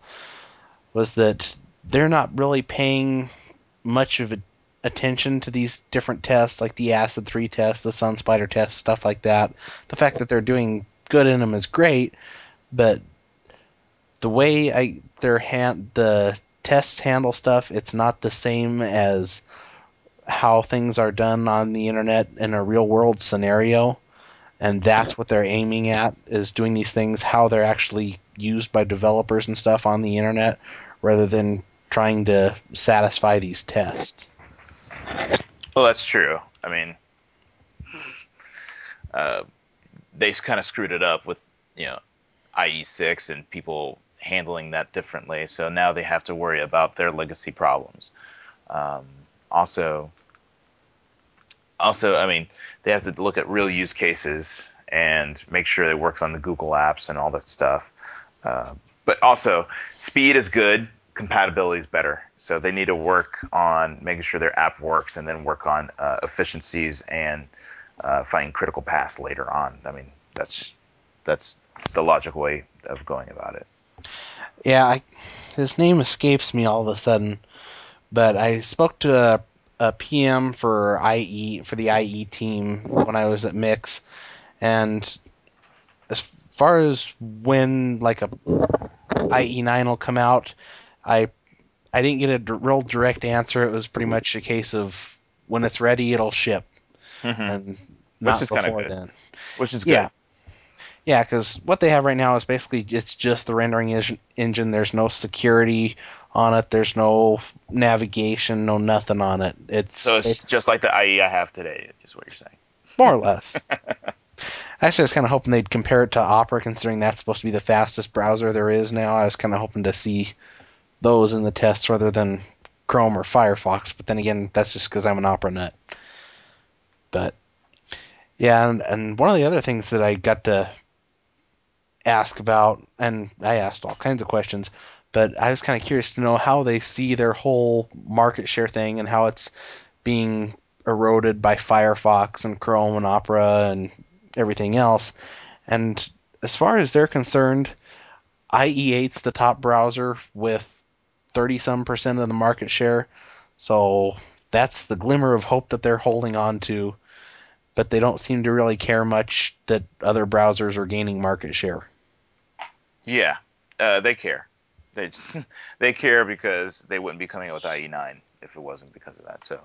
was that they're not really paying much of a, attention to these different tests, like the Acid 3 test, the SunSpider test, stuff like that. The fact that they're doing good in them is great, but the way I their hand the tests handle stuff, it's not the same as how things are done on the internet in a real world scenario and that's what they're aiming at is doing these things how they're actually used by developers and stuff on the internet rather than trying to satisfy these tests Well, that's true. I mean, uh, they kind of screwed it up with you know IE6 and people handling that differently. So now they have to worry about their legacy problems. Um, also, also, I mean, they have to look at real use cases and make sure it works on the Google apps and all that stuff. Uh, but also, speed is good, compatibility is better. So they need to work on making sure their app works, and then work on uh, efficiencies and uh, finding critical paths later on. I mean, that's that's the logical way of going about it. yeah I, his name escapes me all of a sudden but i spoke to a, a pm for ie for the ie team when i was at mix and as far as when like a ie9 will come out i I didn't get a d- real direct answer. It was pretty much a case of when it's ready, it'll ship, Mhm. and not is before then. Which is good. Yeah. Yeah, because what they have right now is basically it's just the rendering engine. There's no security on it. There's no navigation. No nothing on it. It's, So it's it's just like the IE I have today, is what you're saying. more or less. Actually, I was kind of hoping they'd compare it to Opera, considering that's supposed to be the fastest browser there is now. I was kind of hoping to see those in the tests rather than Chrome or Firefox. But then again, that's just because I'm an Opera nut. But yeah, and, and one of the other things that I got to ask about, and I asked all kinds of questions, but I was kind of curious to know how they see their whole market share thing and how it's being eroded by Firefox and Chrome and Opera and everything else. And as far as they're concerned, IE8's the top browser with 30 some percent of the market share. So that's the glimmer of hope that they're holding on to. But they don't seem to really care much that other browsers are gaining market share. Yeah, uh, they care. They they care because they wouldn't be coming out with IE9 if it wasn't because of that. So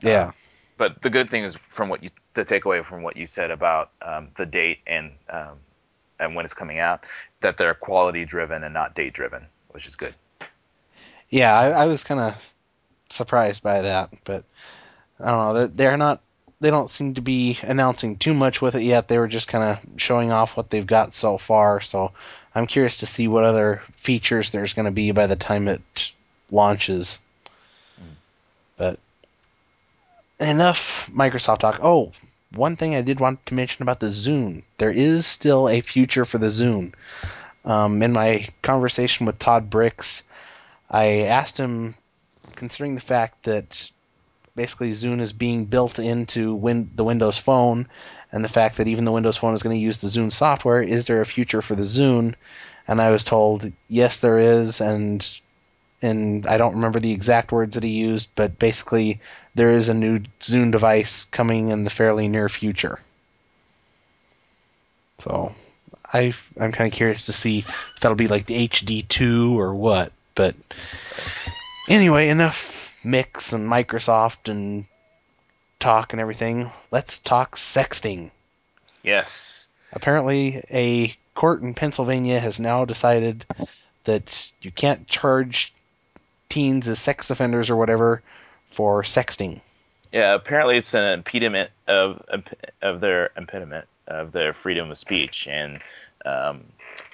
Yeah. but the good thing is from what you the takeaway from what you said about um, the date and um, and when it's coming out that they're quality driven and not date driven, which is good. Yeah, I, I was kind of surprised by that, but I don't know. They're not. They don't seem to be announcing too much with it yet. They were just kind of showing off what they've got so far. So I'm curious to see what other features there's going to be by the time it launches. But enough Microsoft talk. Oh, one thing I did want to mention about the Zune. There is still a future for the Zune. Um, in my conversation with Todd Brix, I asked him, considering the fact that basically Zune is being built into win- the Windows Phone, and the fact that even the Windows Phone is going to use the Zune software, is there a future for the Zune? And I was told, yes, there is, and and I don't remember the exact words that he used, but basically there is a new Zune device coming in the fairly near future. So I I'm kind of curious to see if that'll be like the HD2 or what. But anyway, enough Mix and Microsoft and talk and everything. Let's talk sexting. Yes. Apparently, a court in Pennsylvania has now decided that you can't charge teens as sex offenders or whatever for sexting. Yeah. Apparently, it's an impediment of of their impediment of their freedom of speech, and um,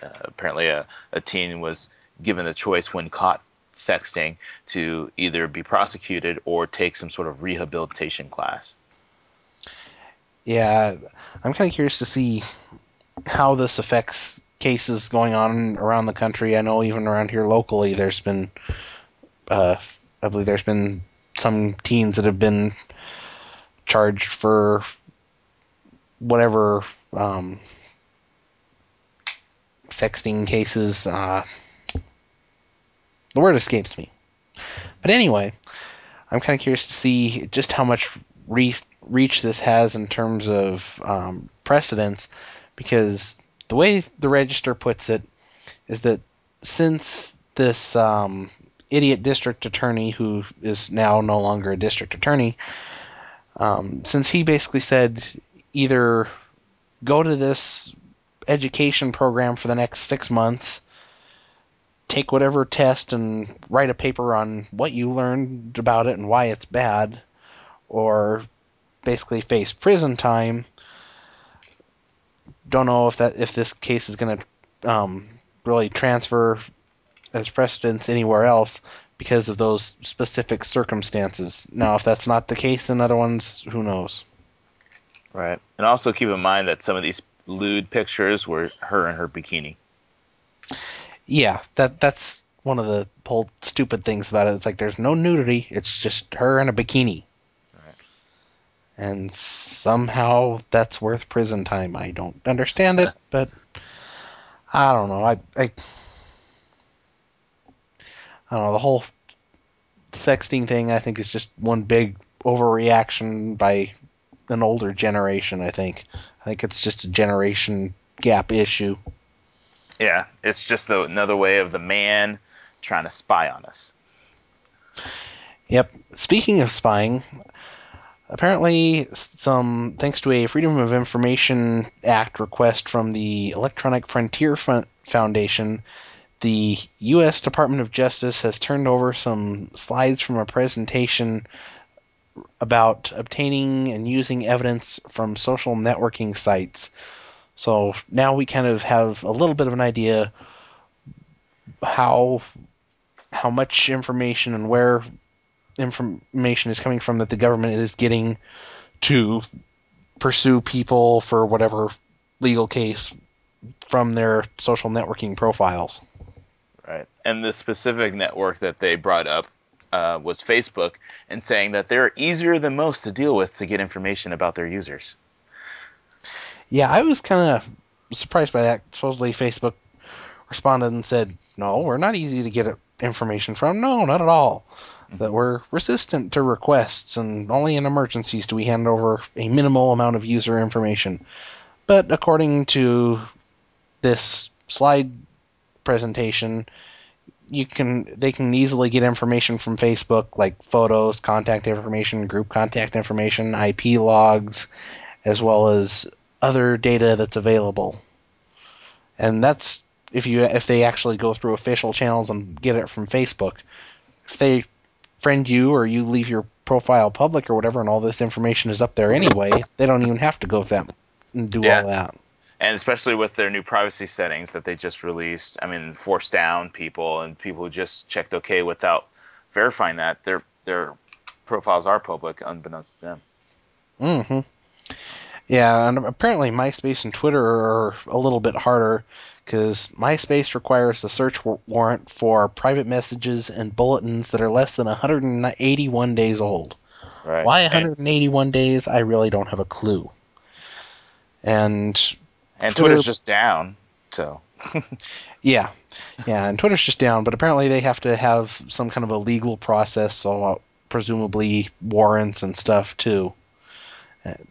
uh, apparently a, a teen was given the choice when caught sexting to either be prosecuted or take some sort of rehabilitation class. Yeah, I'm kind of curious to see how this affects cases going on around the country. I know even around here locally, there's been, uh, I believe there's been some teens that have been charged for whatever um, sexting cases. Uh, the word escapes me. But anyway, I'm kind of curious to see just how much re- reach this has in terms of um, precedence, because the way the register puts it is that since this um, idiot district attorney, who is now no longer a district attorney, um, since he basically said either go to this education program for the next six months, take whatever test and write a paper on what you learned about it and why it's bad, or basically face prison time. Don't know if that if this case is going to um, really transfer as precedence anywhere else because of those specific circumstances. Now, if that's not the case in other ones, who knows? Right. And also keep in mind that some of these lewd pictures were her in her bikini. Yeah, that that's one of the whole stupid things about it. It's like there's no nudity; it's just her in a bikini. And somehow that's worth prison time. I don't understand it, but I don't know. I, I I don't know. The whole sexting thing, I think, is just one big overreaction by an older generation. I think. I think it's just a generation gap issue. Yeah, it's just the, another way of the man trying to spy on us. Yep. Speaking of spying, apparently, some thanks to a Freedom of Information Act request from the Electronic Frontier Foundation, the U.S. Department of Justice has turned over some slides from a presentation about obtaining and using evidence from social networking sites. So now we kind of have a little bit of an idea how how much information and where information is coming from that the government is getting to pursue people for whatever legal case from their social networking profiles. Right. And the specific network that they brought up uh, was Facebook, and saying that they're easier than most to deal with to get information about their users. Yeah, I was kind of surprised by that. Supposedly, Facebook responded and said, "No, we're not easy to get information from. No, not at all. Mm-hmm. That we're resistant to requests, and only in emergencies do we hand over a minimal amount of user information." But according to this slide presentation, you can they can easily get information from Facebook like photos, contact information, group contact information, IP logs, as well as other data that's available. And that's if you if they actually go through official channels and get it from Facebook. If they friend you or you leave your profile public or whatever and all this information is up there anyway, they don't even have to go that and do yeah. all that and especially with their new privacy settings that they just released. I mean, force down people and people who just checked OK without verifying that their their profiles are public, unbeknownst to them. Mm-hmm. Yeah, and apparently MySpace and Twitter are a little bit harder because MySpace requires a search warrant for private messages and bulletins that are less than 181 days old. Right. Why 181 and, days? I really don't have a clue. And and Twitter, Twitter's just down, so. yeah, yeah, and Twitter's just down, but apparently they have to have some kind of a legal process, so uh, presumably warrants and stuff too,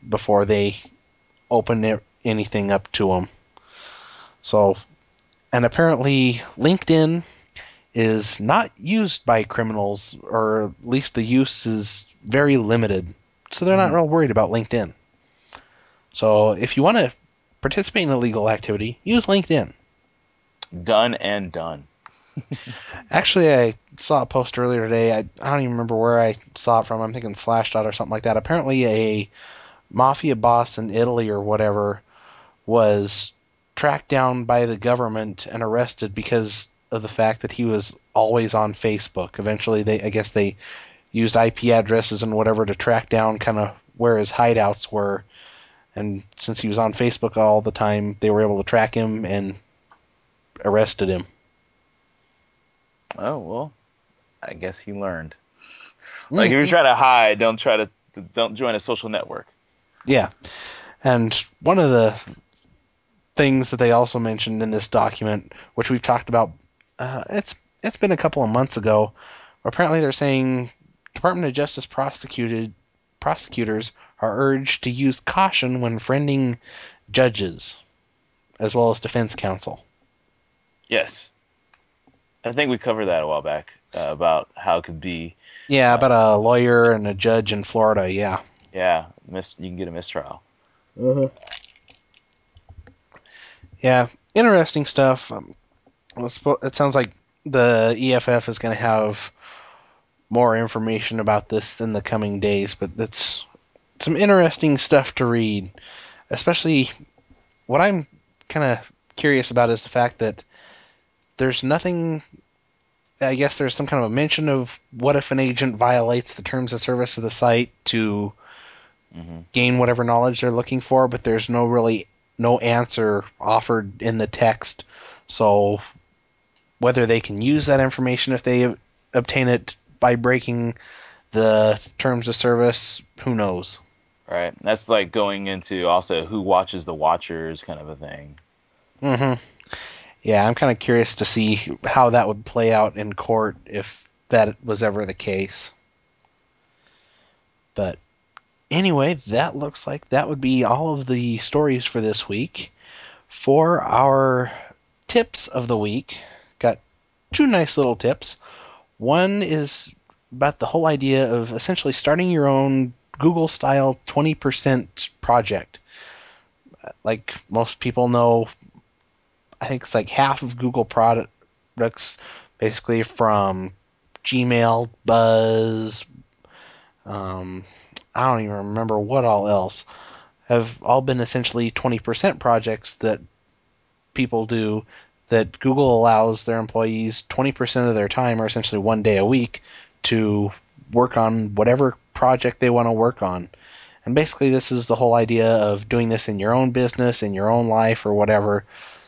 before they open it, anything up to them. So, and apparently LinkedIn is not used by criminals, or at least the use is very limited. So they're not mm-hmm. real worried about LinkedIn. So if you want to participate in illegal activity, use LinkedIn. Done and done. Actually, I saw a post earlier today. I, I don't even remember where I saw it from. I'm thinking Slashdot or something like that. Apparently, a mafia boss in Italy or whatever was tracked down by the government and arrested because of the fact that he was always on Facebook. Eventually, they I guess they used IP addresses and whatever to track down kind of where his hideouts were and since he was on Facebook all the time, they were able to track him and arrested him. Oh well, I guess he learned. Like mm-hmm. if you're trying to hide, don't try to don't join a social network. Yeah, and one of the things that they also mentioned in this document, which we've talked about, uh, it's it's been a couple of months ago. Apparently, they're saying Department of Justice prosecuted prosecutors are urged to use caution when friending judges, as well as defense counsel. Yes. I think we covered that a while back uh, about how it could be. Yeah, uh, about a lawyer and a judge in Florida. Yeah. Yeah, mis- you can get a mistrial. Uh-huh. Yeah, interesting stuff. Um, it sounds like the EFF is going to have more information about this in the coming days, but it's some interesting stuff to read. Especially what I'm kind of curious about is the fact that there's nothing. I guess there's some kind of a mention of what if an agent violates the terms of service of the site to mm-hmm. gain whatever knowledge they're looking for, but there's no really no answer offered in the text. So whether they can use that information if they obtain it by breaking the terms of service, who knows? Right. That's like going into also who watches the watchers kind of a thing. Mhm. Yeah, I'm kind of curious to see how that would play out in court if that was ever the case. But anyway, that looks like that would be all of the stories for this week. For our tips of the week, got two nice little tips. One is about the whole idea of essentially starting your own Google style 20% project. Like most people know, I think it's like half of Google products, basically from Gmail, Buzz, um, I don't even remember what all else, have all been essentially 20% projects that people do that Google allows their employees 20% of their time, or essentially one day a week, to work on whatever project they want to work on. And basically, this is the whole idea of doing this in your own business, in your own life, or whatever,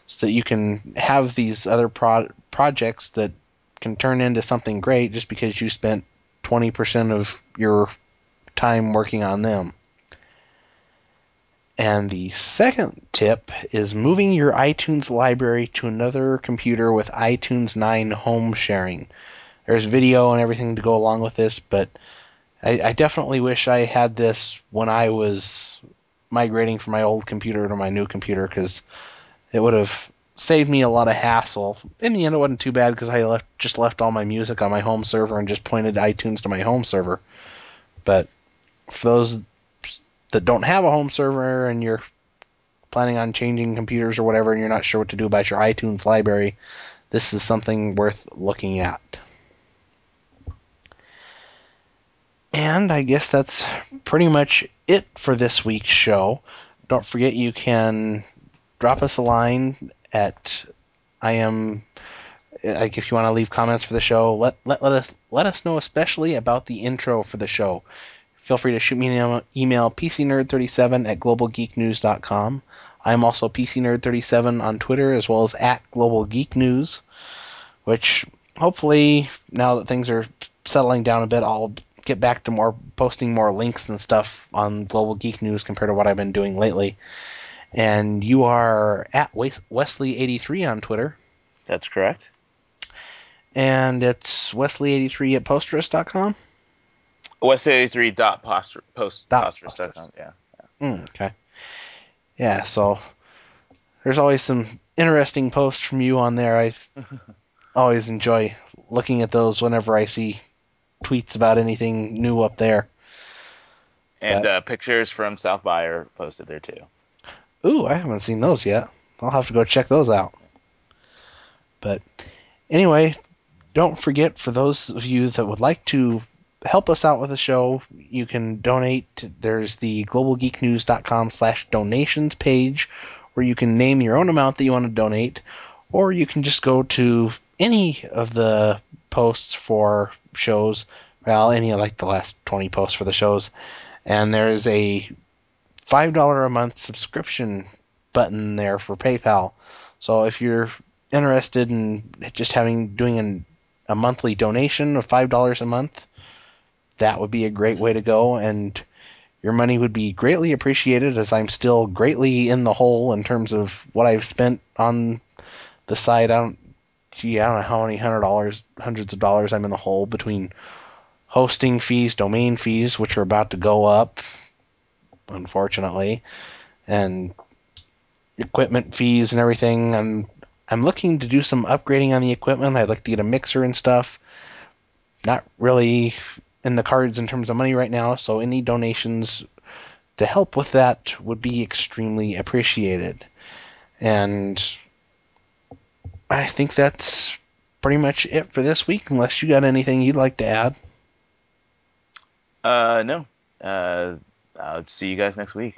so that you can have these other pro- projects that can turn into something great just because you spent 20% of your time working on them. And the second tip is moving your iTunes library to another computer with iTunes 9 home sharing. There's video and everything to go along with this, but I, I definitely wish I had this when I was migrating from my old computer to my new computer because it would have saved me a lot of hassle. In the end, it wasn't too bad because I left just left all my music on my home server and just pointed iTunes to my home server. But for those that don't have a home server and you're planning on changing computers or whatever and you're not sure what to do about your iTunes library, this is something worth looking at. And I guess that's pretty much it for this week's show. Don't forget you can drop us a line at I am like if you want to leave comments for the show, let, let, let us let us know especially about the intro for the show feel free to shoot me an email, pcnerd37 at globalgeeknews.com. I'm also pcnerd37 on Twitter as well as at globalgeeknews, which hopefully now that things are settling down a bit, I'll get back to more posting more links and stuff on Global Geek News compared to what I've been doing lately. And you are at Wesley83 on Twitter. That's correct. And it's Wesley83 at Posterous.com. West83.posterous.com, yeah. Mm, okay. Yeah, so there's always some interesting posts from you on there. I always enjoy looking at those whenever I see tweets about anything new up there. And but, uh, pictures from South by are posted there too. Ooh, I haven't seen those yet. I'll have to go check those out. But anyway, don't forget for those of you that would like to help us out with the show, you can donate. There's the globalgeeknews.com slash donations page where you can name your own amount that you want to donate, or you can just go to any of the posts for shows, well, any of like the last 20 posts for the shows, and there's a $5 a month subscription button there for PayPal. So if you're interested in just having doing an, a monthly donation of $5 a month, that would be a great way to go, and your money would be greatly appreciated as I'm still greatly in the hole in terms of what I've spent on the site. I don't, gee, I don't know how many hundred dollars, hundreds of dollars I'm in the hole between hosting fees, domain fees, which are about to go up, unfortunately, and equipment fees and everything. I'm I'm looking to do some upgrading on the equipment. I'd like to get a mixer and stuff. Not really in the cards in terms of money right now, so any donations to help with that would be extremely appreciated. And I think that's pretty much it for this week, unless you got anything you'd like to add. Uh, no. Uh, I'll see you guys next week.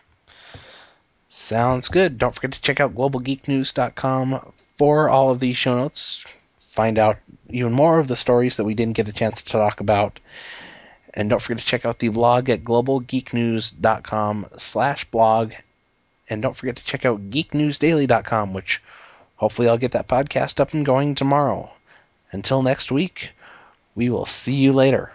Sounds good. Don't forget to check out globalgeeknews.com for all of these show notes. Find out even more of the stories that we didn't get a chance to talk about and don't forget to check out the blog at globalgeeknews.com slash blog. And don't forget to check out geeknewsdaily.com, which hopefully I'll get that podcast up and going tomorrow. Until next week, we will see you later.